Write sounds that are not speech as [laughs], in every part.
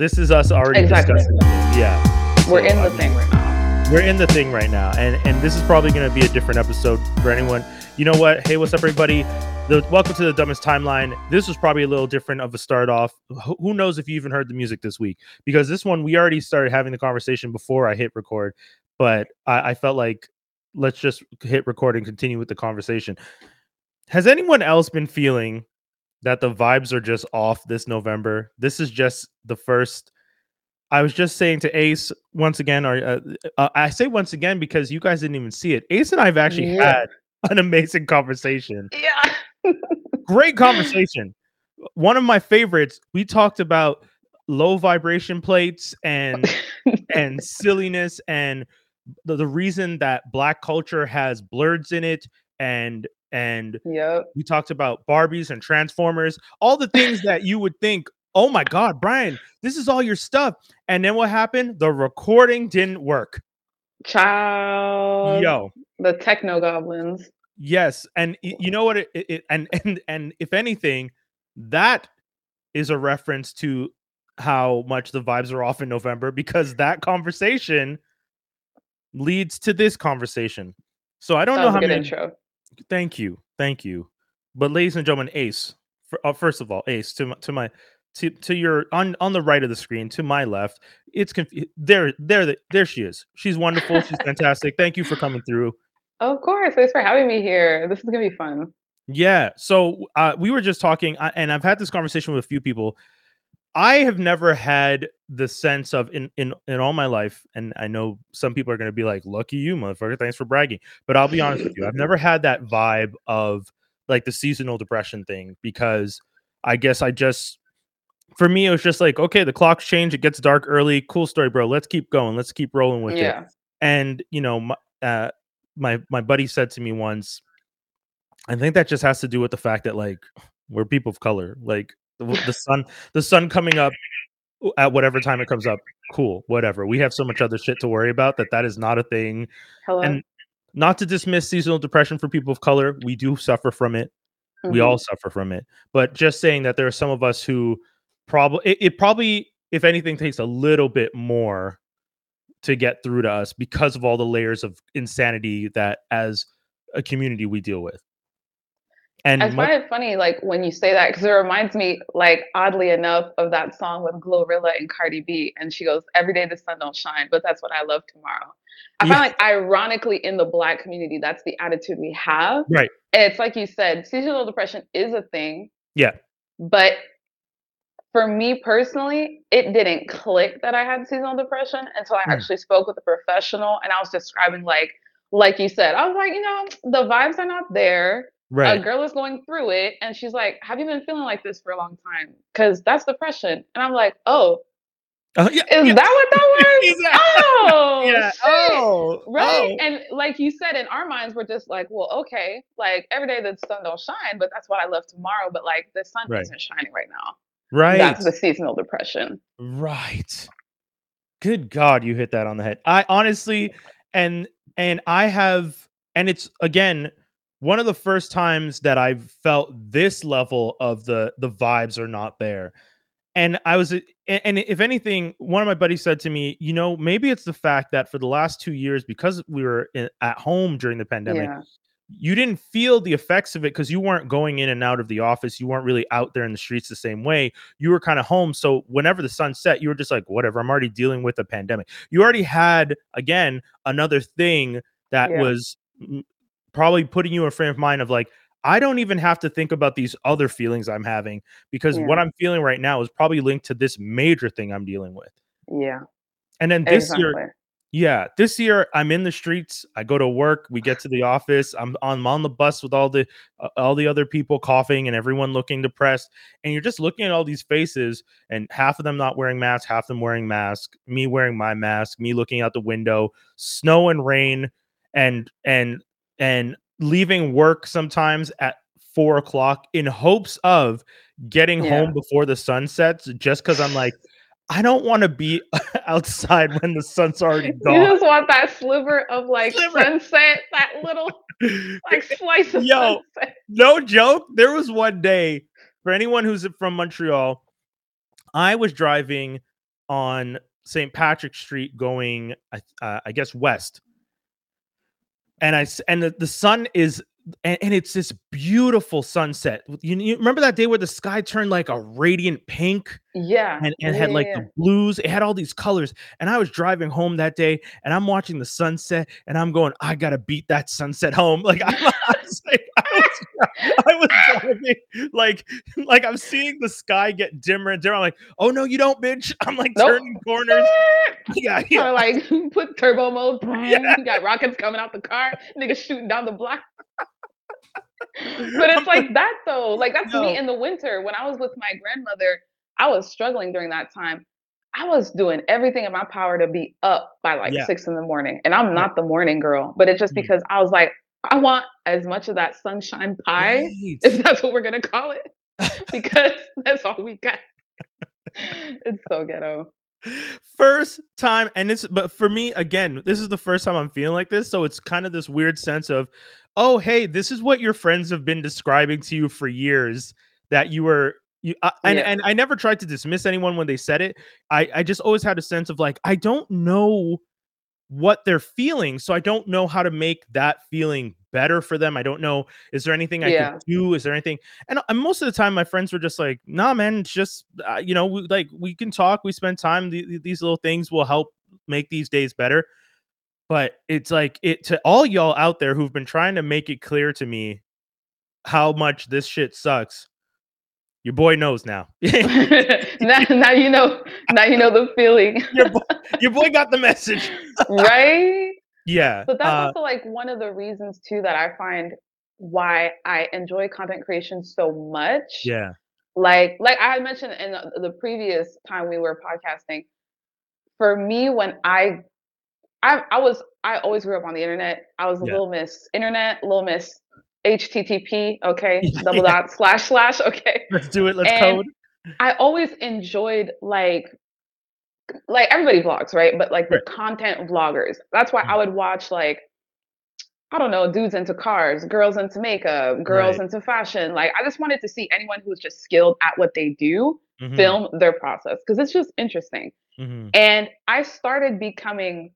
This is us already Exactly. discussing. it. Yeah. We're So, in I the mean, thing right now. We're in the thing right now, and and this is probably going to be a different episode for anyone. You know what? Hey, what's up, everybody? The, welcome to the dumbest timeline. This was probably a little different of a start off. Who who knows if you even heard the music this week? Because this one we already started having the conversation before I hit record, but I, I felt like let's just hit record and continue with the conversation. Has anyone else been feeling that the vibes are just off this November? This is just the first. I was just saying to Ace once again, or uh, uh, I say once again because you guys didn't even see it. Ace and I have actually Yeah. had an amazing conversation. Yeah. [laughs] Great conversation. One of my favorites. We talked about low vibration plates and [laughs] and silliness and the, the reason that black culture has blurs in it and and yep. we talked about Barbies and Transformers, all the things that you would think, oh my God, Brian, this is all your stuff. And then what happened? The recording didn't work. Child. Yo, The techno goblins. yes. And you know what? It, it, and, [laughs] and, and if anything, that is a reference to how much the vibes are off in November because that conversation leads to this conversation. So I don't That know how good many. intro. Thank you, thank you. But ladies and gentlemen, Ace. For, uh, first of all, Ace to my, to my to to your on on the right of the screen to my left. It's conf- there there the, there she is. She's wonderful. She's [laughs] fantastic. Thank you for coming through. Of course. Thanks for having me here. This is gonna be fun. Yeah. So uh, we were just talking, and I've had this conversation with a few people. I have never had the sense of in in in all my life, and I know some people are going to be like, "Lucky you, motherfucker! Thanks for bragging." But I'll be honest with you, I've never had that vibe of like the seasonal depression thing because I guess I just, for me, it was just like, okay, the clocks change, it gets dark early. Cool story, bro. Let's keep going. Let's keep rolling with it Yeah. and you know my, uh, my my buddy said to me once i think that just has to do with the fact that like we're people of color like the, the sun the sun coming up at whatever time it comes up. Cool whatever. We have so much other shit to worry about that that is not a thing. Hello. and not to dismiss seasonal depression for people of color we do suffer from it. We Mhm. all suffer from it. But just saying that there are some of us who probably it, it probably if anything takes a little bit more to get through to us because of all the layers of insanity that as a community we deal with and I find it funny, like when you say that, because it reminds me, like oddly enough, of that song with Glorilla and Cardi B, and she goes, "Every day the sun don't shine, but that's what I love tomorrow." I Yeah. find like ironically in the Black community, that's the attitude we have. right And it's like you said, seasonal depression is a thing, yeah but for me personally, it didn't click that I had seasonal depression until I Hmm. actually spoke with a professional, and I was describing like, like you said, I was like, you know, the vibes are not there right a girl is going through it and she's like have you been feeling like this for a long time because that's depression and i'm like oh Uh, yeah, is yeah, that what that [laughs] was Exactly. [laughs] oh yeah oh right oh. and like you said in our minds we're just like well okay like every day the sun don't shine but that's what i love tomorrow but like the sun Right. isn't shining right now right that's the seasonal depression Right. Good God, you hit that on the head. I honestly, and and I have, and it's again one of the first times that I've felt this level of the the vibes are not there. And I was, and if anything, one of my buddies said to me, you know, maybe it's the fact that for the last two years, because we were in, at home during the pandemic, yeah you didn't feel the effects of it because you weren't going in and out of the office. You weren't really out there in the streets the same way. You were kind of home. So whenever the sun set, you were just like, whatever, I'm already dealing with a pandemic. You already had, again, another thing that Yeah. was probably putting you in a frame of mind of like, I don't even have to think about these other feelings I'm having because what I'm feeling right now is probably linked to this major thing I'm dealing with. yeah And then this exactly year, yeah, this year I'm in the streets. I go to work. We get to the office. I'm on, I'm on the bus with all the uh, all the other people coughing and everyone looking depressed. And you're just looking at all these faces, and half of them not wearing masks, half of them wearing masks. Me wearing my mask. Me looking out the window. Snow and rain, and and and leaving work sometimes at four o'clock in hopes of getting Yeah. home before the sun sets. Just because I'm like. I don't want to be [laughs] outside when the sun's [laughs] already gone. you just want that sliver of like Sliver. sunset that little [laughs] like slice of Yo. sunset no joke. There was one day for anyone who's from Montreal. I was driving on St. Patrick Street going, I- uh, I guess, west. And I and the, the sun is and, and it's this beautiful sunset. You, you remember that day where the sky turned like a radiant pink Yeah. and, and yeah, had like yeah, the blues. It had all these colors. And I was driving home that day and I'm watching the sunset and I'm going, I gotta beat that sunset home. [laughs] Like I'm, I was like, I was, [laughs] I was driving like like I'm seeing the sky get dimmer and dimmer. I'm like, oh no, you don't, bitch. [laughs] I'm like Nope. turning corners. Yeah, yeah. Or like put turbo mode. Yeah. You got rockets coming out the car. Niggas shooting down the block. But it's like [laughs] that though. Like that's No. me in the winter. When I was with my grandmother, I was struggling during that time. I was doing everything in my power to be up by like Yeah. six in the morning. And I'm not the morning girl, but it's just Mm. because I was like, I want as much of that sunshine pie, Right. if that's what we're gonna call it, [laughs] because that's all we got. It's so ghetto. First time and it's but for me again this is the first time i'm feeling like this so it's kind of this weird sense of oh hey this is what your friends have been describing to you for years that you were you I, and Yeah. and i never tried to dismiss anyone when they said it i i just always had a sense of like i don't know what they're feeling so i don't know how to make that feeling better for them i don't know is there anything i Yeah. can do is there anything and, and most of the time my friends were just like nah man it's just uh, you know we, like we can talk we spend time the, the- these little things will help make these days better but it's like it to all y'all out there who've been trying to make it clear to me how much this shit sucks your boy knows now [laughs] [laughs] now, now you know. [laughs] Now you know the feeling, your, boy, your boy got the message right? Yeah But that's uh, also like one of the reasons too that I find why I enjoy content creation so much. yeah Like like I had mentioned in the, the previous time we were podcasting, for me when I I I was I always grew up on the internet. I was a Yeah. little miss internet, little miss HTTP, okay, [laughs] double yeah. dot slash slash, [laughs] okay. let's do it let's And code I always enjoyed like like everybody vlogs, right? But like Right. the content vloggers. That's why I would watch like I don't know, dudes into cars, girls into makeup, girls Right. into fashion. Like I just wanted to see anyone who's just skilled at what they do Mhm, film their process because it's just interesting. mhm. And I started becoming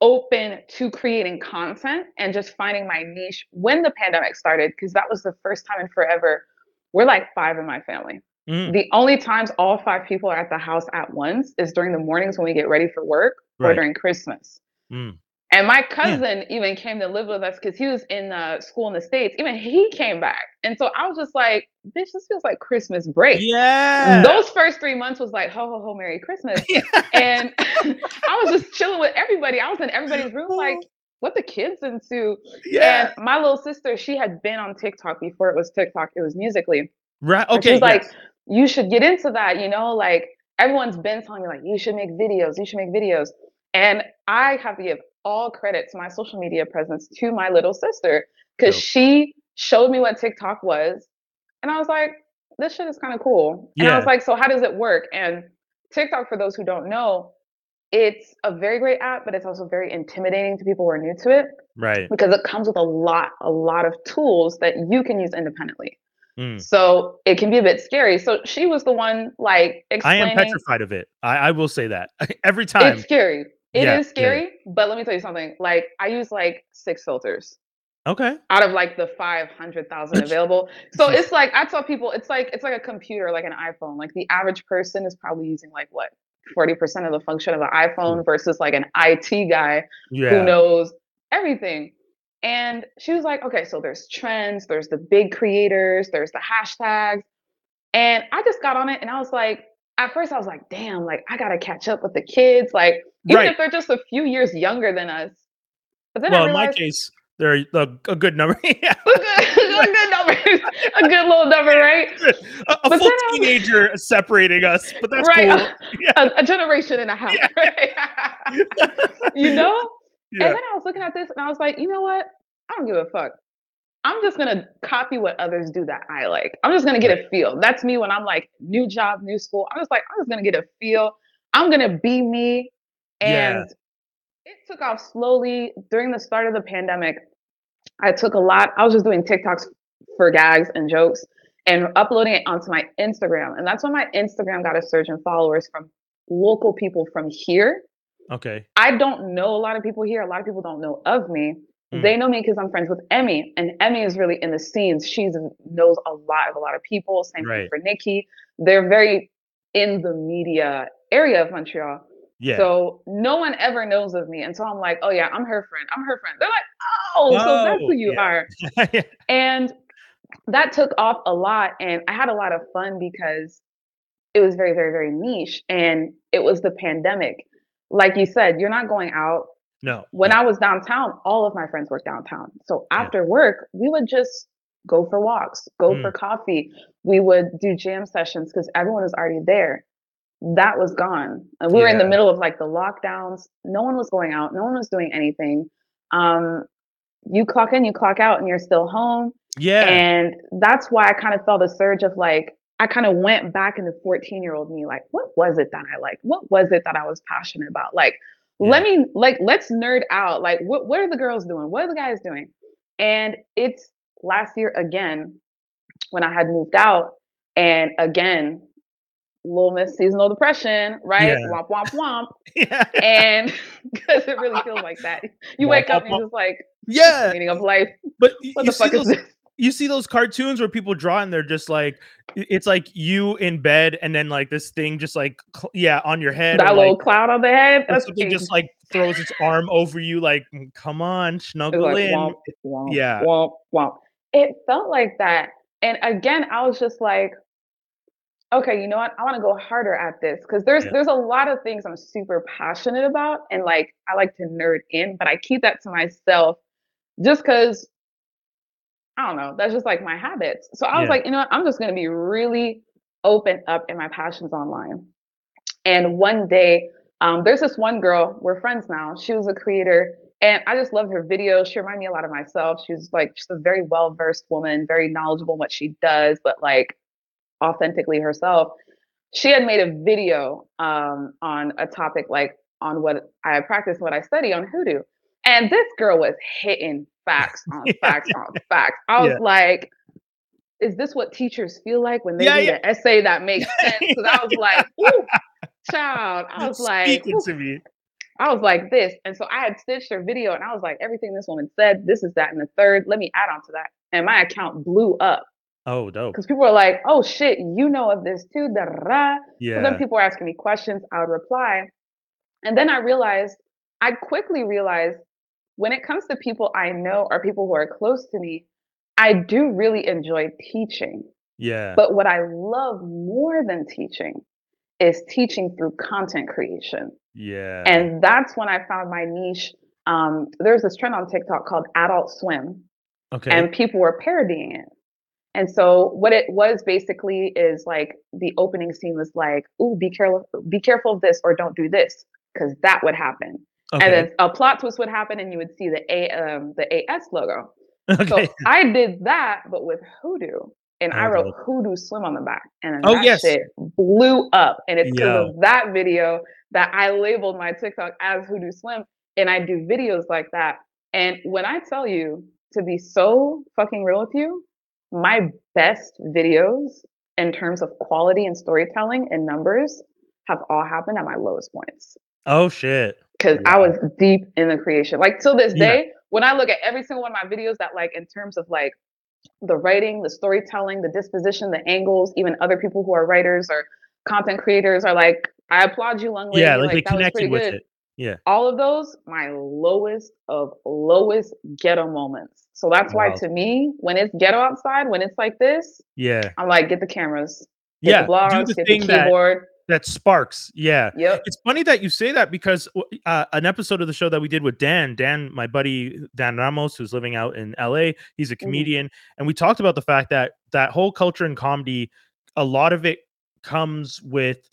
open to creating content and just finding my niche when the pandemic started because that was the first time in forever. We're like five in my family. Mhm. The only times all five people are at the house at once is during the mornings when we get ready for work or during Christmas. Mm. And my cousin even came to live with us because he was in uh, school in the States. Even he came back. And so I was just like, bitch, this feels like Christmas break. yeah Those first three months was like, ho, ho, ho, Merry Christmas. [laughs] And [laughs] I was just chilling with everybody. I was in everybody's room, like, what the kids into? yeah And my little sister, she had been on TikTok before it was TikTok, it was Musical.ly. right okay she was like, yes. You should get into that, you know, like everyone's been telling me like you should make videos, you should make videos. And I have to give all credit to my social media presence to my little sister because Dope. she showed me what TikTok was. And I was like, this shit is kind of cool. Yeah. And I was like, so how does it work? And TikTok, for those who don't know, it's a very great app, but it's also very intimidating to people who are new to it right because it comes with a lot, a lot of tools that you can use independently. Mm. So it can be a bit scary. So she was the one like i am petrified of it i, I will say that [laughs] every time It's scary. It is Yeah, yeah. scary, but let me tell you something. Like I use like six filters okay out of like the five hundred thousand available. So it's [laughs] like I tell people it's like it's like a computer, like an iPhone. Like the average person is probably using like what forty percent of the function of an iPhone versus like an IT guy yeah who knows everything. And she was like, okay, so there's trends, there's the big creators, there's the hashtags. And I just got on it and I was like, at first I was like, damn, like I gotta catch up with the kids, like even Right. if they're just a few years younger than us. But then well I in my case they're a, a good number [laughs] yeah a good, [laughs] a good number, a good little number, right? [laughs] a, a full then I was- teenager separating us but that's right. cool yeah. A, a generation and a half, right? you know? yeah And then I was looking at this and I was like, you know what? I don't give a fuck. I'm just gonna copy what others do that I like. I'm just gonna get a feel. That's me when I'm like new job, new school. I'm just like, I'm just gonna get a feel. I'm gonna be me. Yeah. And it took off slowly during the start of the pandemic. I took a lot, I was just doing TikToks for gags and jokes. and uploading it onto my Instagram. And that's when my Instagram got a surge in followers from local people from here. Okay. I don't know a lot of people here. A lot of people don't know of me. Mm. They know me because I'm friends with Emmy, and Emmy is really in the scenes. She knows a lot of a lot of people. Same thing for Nikki. They're very in the media area of Montreal. Yeah. So no one ever knows of me. And so I'm like, oh yeah, I'm her friend. I'm her friend. They're like, oh, so that's who you yeah. are. [laughs] yeah. And that took off a lot. And I had a lot of fun because it was very, very, very niche. And it was the pandemic. Like you said, you're not going out. No. When no. I was downtown, all of my friends work downtown. So Yeah. after work, we would just go for walks, go Mm. for coffee. We would do jam sessions because everyone was already there. That was gone. And we were in the middle of like the lockdowns. No one was going out. No one was doing anything. Um, you clock in, you clock out, and you're still home. yeah. And that's why I kind of felt a surge of like, I kind of went back in the 14 year old me, like, what was it that I liked? What was it that I was passionate about? Like, let me, like, let's nerd out. Like, what, what are the girls doing? What are the guys doing? And it's last year again when I had moved out. And again, little miss seasonal depression, right? Yeah. Womp, womp, womp. [laughs] yeah. And [laughs] because it really feels like that. [laughs] You Womp, wake up womp, and you're just like, Yeah. meaning of life. But What the fuck is those this? You see those cartoons where people draw and they're just like it's like you in bed and then like this thing just like cl- yeah on your head That little like, cloud on the head. That's something just like throws its arm over you like "Mm, come on snuggle like in womp, womp, Yeah. womp, womp. It felt like that. And again, I was just like, okay, you know what? I want to go harder at this because there's Yeah. there's a lot of things I'm super passionate about and like I like to nerd in, but I keep that to myself just because I don't know, that's just like my habits. So I was Yeah. like, you know what? I'm just gonna be really open up in my passions online. And one day, um, there's this one girl, we're friends now. She was a creator, and I just loved her videos. She reminded me a lot of myself. She was like just a very well versed woman, very knowledgeable in what she does, but like authentically herself. She had made a video um, on a topic like on what I practice, what I study on Hoodoo. And this girl was hitting facts [laughs] on Yeah, facts on facts. I was Yeah. like, is this what teachers feel like when they Yeah, read yeah. an essay that makes [laughs] sense? Because I was like, ooh, child. I was like, speaking ooh. to me I was like this. And so I had stitched her video and I was like, everything this woman said, this is that and the third. Let me add on to that. And my account blew up oh dope because people were like, oh shit, you know of this too. Da, da. So then people were asking me questions. I would reply. And then I realized, I quickly realized when it comes to people I know or people who are close to me, I do really enjoy teaching. yeah But what I love more than teaching is teaching through content creation. yeah And that's when I found my niche. Um, there's this trend on TikTok called Adult Swim, okay and people were parodying it. And so what it was basically is like the opening scene was like, "Ooh, be careful, be careful of this, or don't do this, because that would happen." Okay And then a plot twist would happen, and you would see the A um, the AS logo. [laughs] okay So I did that, but with Hoodoo. And I wrote dope. Hoodoo Swim on the back. And then Oh, that yes. shit blew up. And it's because of that video that I labeled my TikTok as Hoodoo Swim. And I do videos like that. And when I tell you to be so fucking real with you, my best videos in terms of quality and storytelling and numbers have all happened at my lowest points oh shit because I was deep in the creation. Like till this Yeah. day, when I look at every single one of my videos, that like in terms of like the writing, the storytelling, the disposition, the angles, even other people who are writers or content creators are like, I applaud you, Lung Lady. yeah like, they that was connected with good. it yeah All of those, my lowest of lowest ghetto moments. So that's why to me, when it's ghetto outside, when it's like this, yeah I'm like, get the cameras, get yeah the blogs, get the keyboard. that sparks yeah Yep. It's funny that you say that because uh, an episode of the show that we did with Dan, Dan, my buddy Dan Ramos, who's living out in LA, he's a comedian, and we talked about the fact that that whole culture in comedy, a lot of it comes with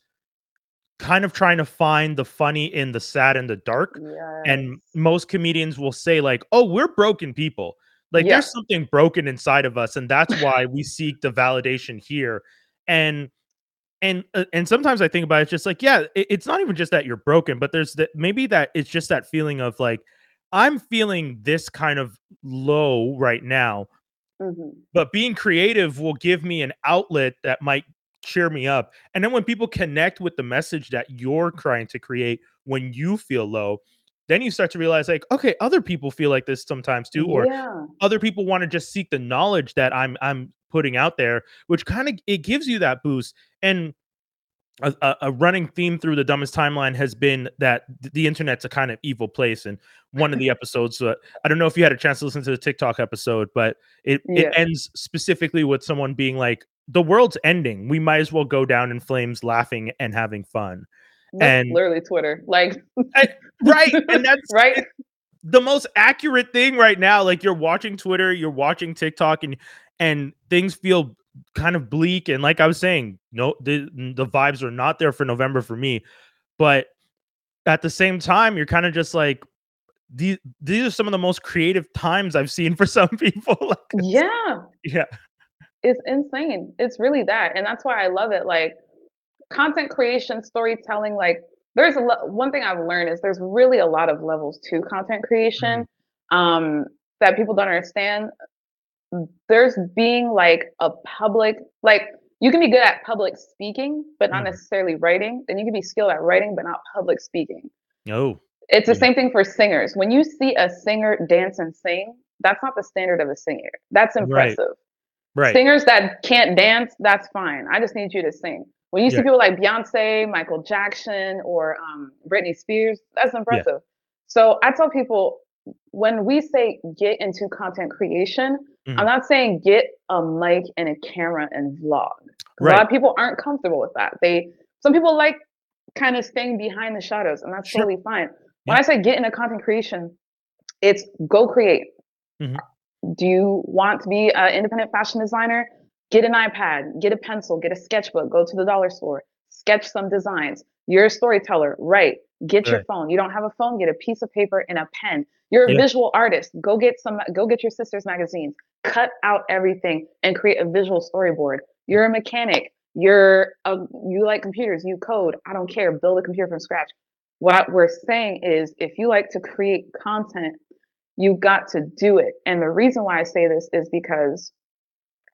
kind of trying to find the funny in the sad and the dark. And most comedians will say like, "Oh, we're broken people." Like there's something broken inside of us, and that's why we seek the validation here. And and uh, and sometimes I think about it, it's just like, yeah, it- it's not even just that you're broken, but there's that maybe that it's just that feeling of like, I'm feeling this kind of low right now, Mhm. but being creative will give me an outlet that might cheer me up. And then when people connect with the message that you're trying to create when you feel low, then you start to realize like, okay, other people feel like this sometimes too, or Yeah. other people want to just seek the knowledge that I'm I'm putting out there, which kind of it gives you that boost. And a, a, running theme through the dumbest timeline has been that the internet's a kind of evil place. And one of the [laughs] episodes, uh, I don't know if you had a chance to listen to the TikTok episode, but it, Yeah. it ends specifically with someone being like, "The world's ending. We might as well go down in flames, laughing and having fun." That's And- literally Twitter. Like, Right, and [laughs] that's right? The most accurate thing right now. Like you're watching Twitter, you're watching TikTok, and and things feel kind of bleak. And like I was saying, no, the the vibes are not there for November for me. But at the same time, you're kind of just like these. These are some of the most creative times I've seen [laughs] for some people. [laughs] Like, Yeah. yeah, It's insane. It's really that. And that's why I love it. Like content creation, storytelling, like there's a lo- one thing I've learned is there's really a lot of levels to content creation um that people don't understand. There's being like a public like you can be good at public speaking, but not Mhm. necessarily writing. Then you can be skilled at writing, but not public speaking. oh, It's the same thing for singers. When you see a singer dance and sing, that's not the standard of a singer. That's Right. impressive. right, Singers that can't dance, that's fine. I just need you to sing. When you see Yeah. people like Beyonce, Michael Jackson, or um, Britney Spears, that's impressive. So I tell people when we say get into content creation, Mhm. I'm not saying get a mic and a camera and vlog. 'Cause A lot of people aren't comfortable with that. They some people like kind of staying behind the shadows, and that's Sure. totally fine. When Yeah. I say get into content creation, it's go create. Mhm. Do you want to be an independent fashion designer? Get an iPad, get a pencil, get a sketchbook, go to the dollar store, sketch some designs. You're a storyteller, write. Get your phone. You don't have a phone, get a piece of paper and a pen. You're a Yeah. visual artist. Go get some go get your sister's magazines. Cut out everything and create a visual storyboard. You're a mechanic. You're a, you like computers, you code. I don't care. Build a computer from scratch. What we're saying is if you like to create content, you got to do it. And the reason why I say this is because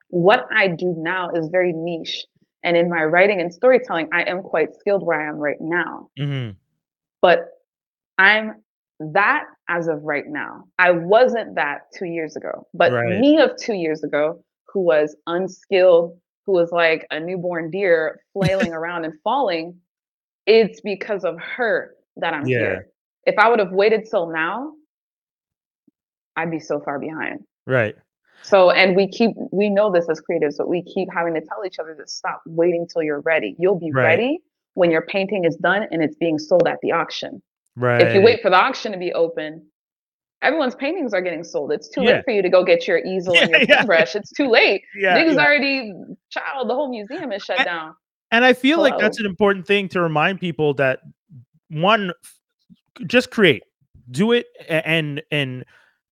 what I do now is very niche. And in my writing and storytelling, I am quite skilled where I am right now. Mhm. But I'm that as of right now. I wasn't that two years ago. But Right. me of two years ago, who was unskilled, who was like a newborn deer flailing [laughs] around and falling, it's because of her that I'm Yeah. here. If I would have waited till now, I'd be so far behind. right, So, and we keep, we know this as creatives, but we keep having to tell each other to stop waiting till you're ready. You'll be Right. ready when your painting is done and it's being sold at the auction. right. If you wait for the auction to be open, everyone's paintings are getting sold. It's too Yeah. late for you to go get your [laughs] easel and Yeah, your yeah. It's too late. yeah, Niggas already, child, the whole museum is shut And- down. And I feel like that's an important thing to remind people that one, just create, do it, and and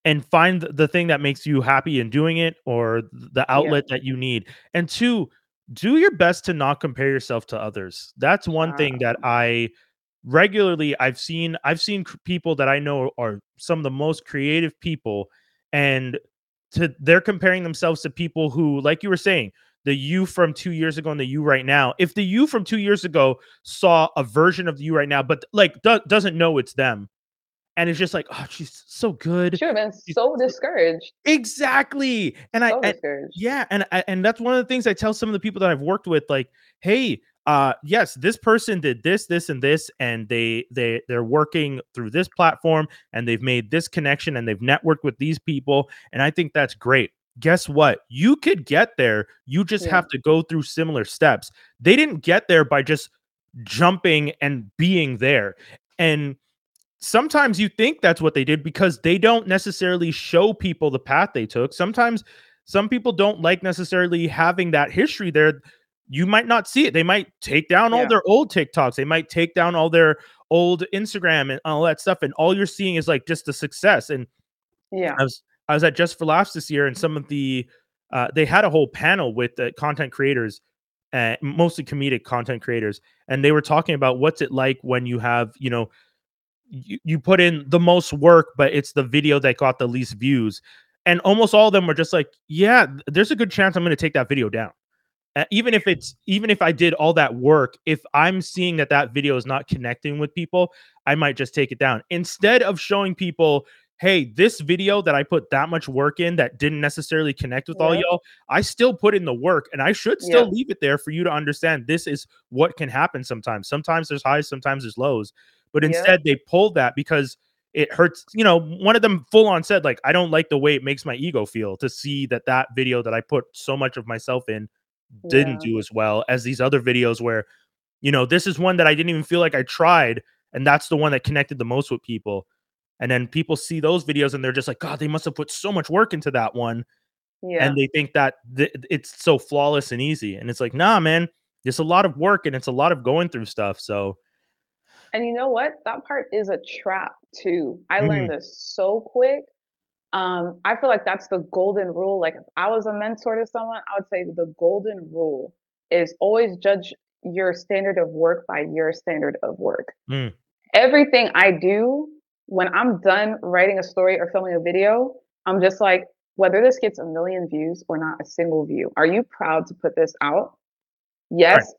and find the thing that makes you happy in doing it, or the outlet that you need. And two, do your best to not compare yourself to others. That's one thing that I regularly I've seen. I've seen people that I know are some of the most creative people, and to they're comparing themselves to people who, like you were saying, the you from two years ago and the you right now. If the you from two years ago saw a version of the you right now, but like do- doesn't know it's them, and it's just like, oh, she's so good. Should have been so discouraged. Exactly. And I and, yeah, and and that's one of the things I tell some of the people that I've worked with, like, hey, uh, yes, this person did this, this, and this, and they they they're working through this platform, and they've made this connection, and they've networked with these people, and I think that's great. Guess what? You could get there. You just Yeah. have to go through similar steps. They didn't get there by just jumping and being there. And sometimes you think that's what they did because they don't necessarily show people the path they took. Sometimes some people don't like necessarily having that history there. You might not see it. They might take down all their old TikToks. They might take down all their old Instagram and all that stuff. And all you're seeing is like just the success. And Yeah. I was I was at Just for Laughs this year, and some of the uh, they had a whole panel with the content creators, uh, mostly comedic content creators, and they were talking about what's it like when you have you know you, you put in the most work, but it's the video that got the least views. and almost all of them were just like, yeah, there's a good chance I'm going to take that video down. Uh, even if it's even if I did all that work, if I'm seeing that that video is not connecting with people, I might just take it down instead of showing people, hey, this video that I put that much work in that didn't necessarily connect with all y'all, I still put in the work and I should still Yeah. leave it there for you to understand this is what can happen sometimes. Sometimes there's highs, sometimes there's lows, but instead they pulled that because it hurts. You know, one of them full on said, like, I don't like the way it makes my ego feel to see that that video that I put so much of myself in didn't Yeah. do as well as these other videos where, you know, this is one that I didn't even feel like I tried. And that's the one that connected the most with people. And then people see those videos and they're just like, God, they must have put so much work into that one. Yeah. And they think that th- it's so flawless and easy. And it's like, nah, man, it's a lot of work and it's a lot of going through stuff. So, And you know what? That part is a trap too. I Mhm. learned this so quick. Um, I feel like that's the golden rule. Like if I was a mentor to someone, I would say the golden rule is always judge your standard of work by your standard of work. Mm. Everything I do, when I'm done writing a story or filming a video, I'm just like, whether this gets a million views or not a single view, are you proud to put this out? Yes,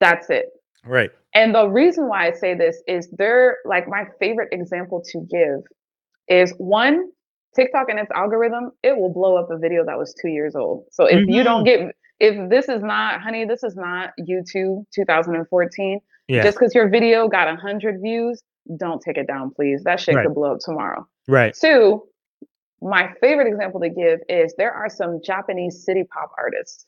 that's it. Right. And the reason why I say this is they're like my favorite example to give is one, TikTok and its algorithm, it will blow up a video that was two years old. So if mm-hmm. you don't get, if this is not, honey, this is not YouTube 2014, Yeah. just because your video got 100 views, don't take it down, please. That shit Right. could blow up tomorrow. right. Two, my favorite example to give is there are some Japanese city pop artists.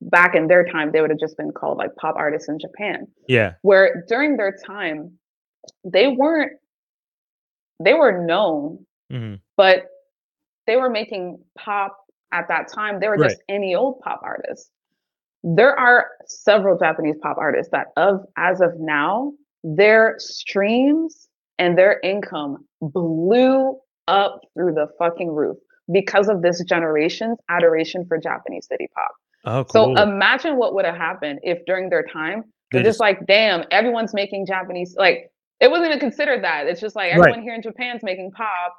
Back in their time, they would have just been called like pop artists in Japan. Yeah. where during their time they weren't they were known hmm but they were making pop at that time. They were just any old pop artists. There are several japanese pop artists that of as of now their streams and their income blew up through the fucking roof because of this generation's adoration for japanese city pop Oh, so imagine what would have happened if during their time They they're just, like, damn, everyone's making Japanese. Like it wasn't even considered that. It's just like Right. everyone here in Japan's making pop.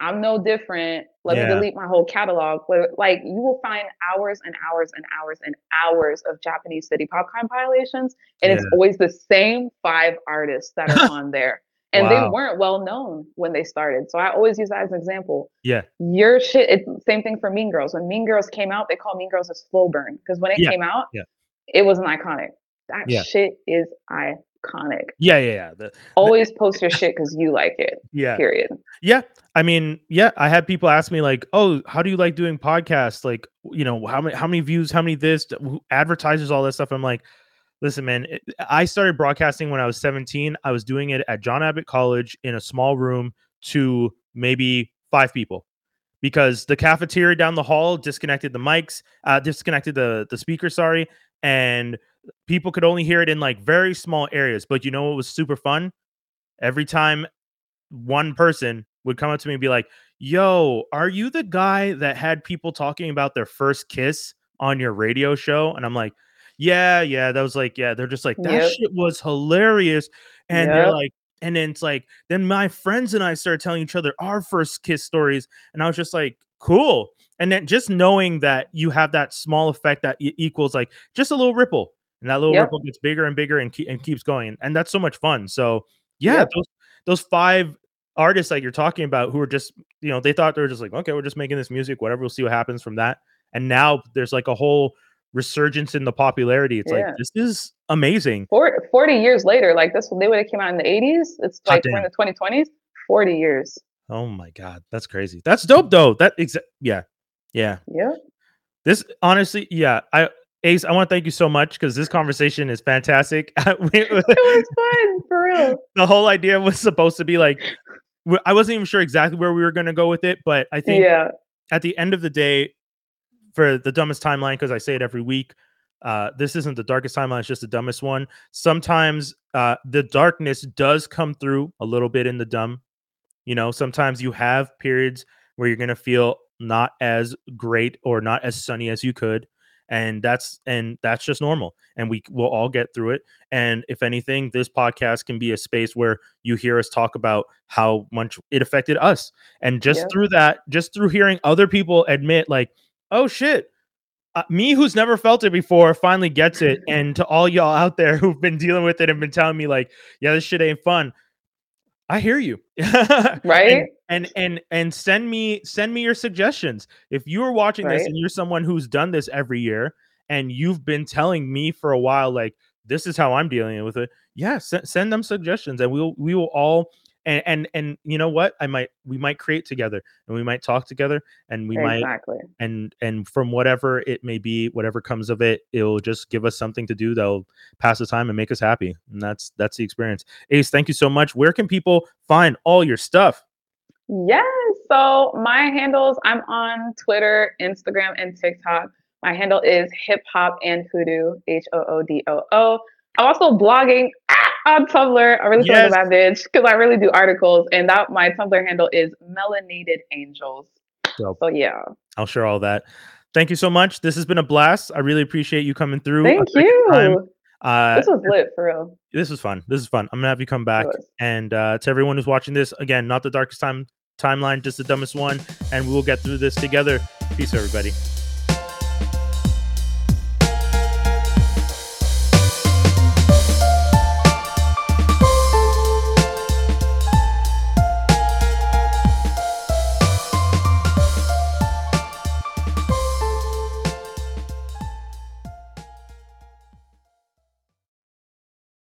I'm no different. Let Yeah. me delete my whole catalog. But, Like you will find hours and hours and hours and hours of Japanese city pop compilations, and it's always the same five artists that are [laughs] on there. And they weren't well known when they started. So I always use that as an example yeah. your shit it's same thing for mean girls when mean girls came out they called mean girls a slow burn because when it Yeah, came out yeah. it was an iconic that Yeah. shit is iconic Yeah. Yeah. Yeah. The, always post your shit because you like it yeah. period Yeah. I mean, yeah, I had people ask me like, "Oh, how do you like doing podcasts? Like, you know, how many how many views, how many this, advertisers, all that stuff." I'm like, "Listen, man, it- I started broadcasting when I was 17. I was doing it at John Abbott College in a small room to maybe 5 people because the cafeteria down the hall disconnected the mics, uh disconnected the the speaker, sorry, and people could only hear it in like very small areas. But you know what was super fun? Every time one person would come up to me and be like, "Yo, are you the guy that had people talking about their first kiss on your radio show?" And I'm like, "Yeah, yeah." That was like, yeah. They're just like, "That Yep. shit was hilarious," and they're like, and then it's like, then my friends and I started telling each other our first kiss stories, and I was just like, "Cool." And then just knowing that you have that small effect that e- equals like just a little ripple, and that little Yep. ripple gets bigger and bigger and, ke- and keeps going, and that's so much fun. So yeah, Yep. those those five artists that you're talking about who are just you know they thought they were just like okay we're just making this music whatever we'll see what happens from that and now there's like a whole resurgence in the popularity it's Yeah. like this is amazing. 40, 40 years later like this they would have came out in the 80s it's like we're in the 2020s 40 years. Oh my god that's crazy. That's dope though that exa- yeah yeah. Yeah this honestly yeah i ace i want to thank you so much because this conversation is fantastic. [laughs] It was fun for real. [laughs] The whole idea was supposed to be like I wasn't even sure exactly where we were going to go with it but i think yeah. at the end of the day, for the dumbest timeline, because I say it every week, uh, this isn't the darkest timeline, it's just the dumbest one. Sometimes uh, the darkness does come through a little bit in the dumb. You know, sometimes you have periods where you're going to feel not as great or not as sunny as you could. and that's and that's just normal and we will all get through it and if anything this podcast can be a space where you hear us talk about how much it affected us and just Yeah. through that just through hearing other people admit like oh shit. Uh, me who's never felt it before finally gets it. [laughs] And to all y'all out there [laughs] who've been dealing with it and been telling me like yeah this shit ain't fun. I hear you. [laughs] Right? and and and send me send me your suggestions. If you are watching this and you're someone who's done this every year and you've been telling me for a while like this is how i'm dealing with it yeah send, send them suggestions and we'll we will all and and and you know what i might we might create together and we might talk together and we might exactly. and and from whatever it may be whatever comes of it it'll just give us something to do that'll pass the time and make us happy and that's that's the experience ace thank you so much where can people find all your stuff Yes. So my handles, I'm on Twitter, Instagram, and TikTok. My handle is hip hop and hoodoo, H O O D O O. I'm also blogging on Tumblr. I really feel Yes. bad bitch because I really do articles, and that my Tumblr handle is melanated angels. Dope. So yeah, I'll share all that. Thank you so much. This has been a blast. I really appreciate you coming through. thank you. Uh, This was lit for real. this was fun. This is fun. I'm gonna have you come back. And uh, to everyone who's watching this, again, not the darkest time timeline, just the dumbest one. And we will get through this together. Peace, everybody.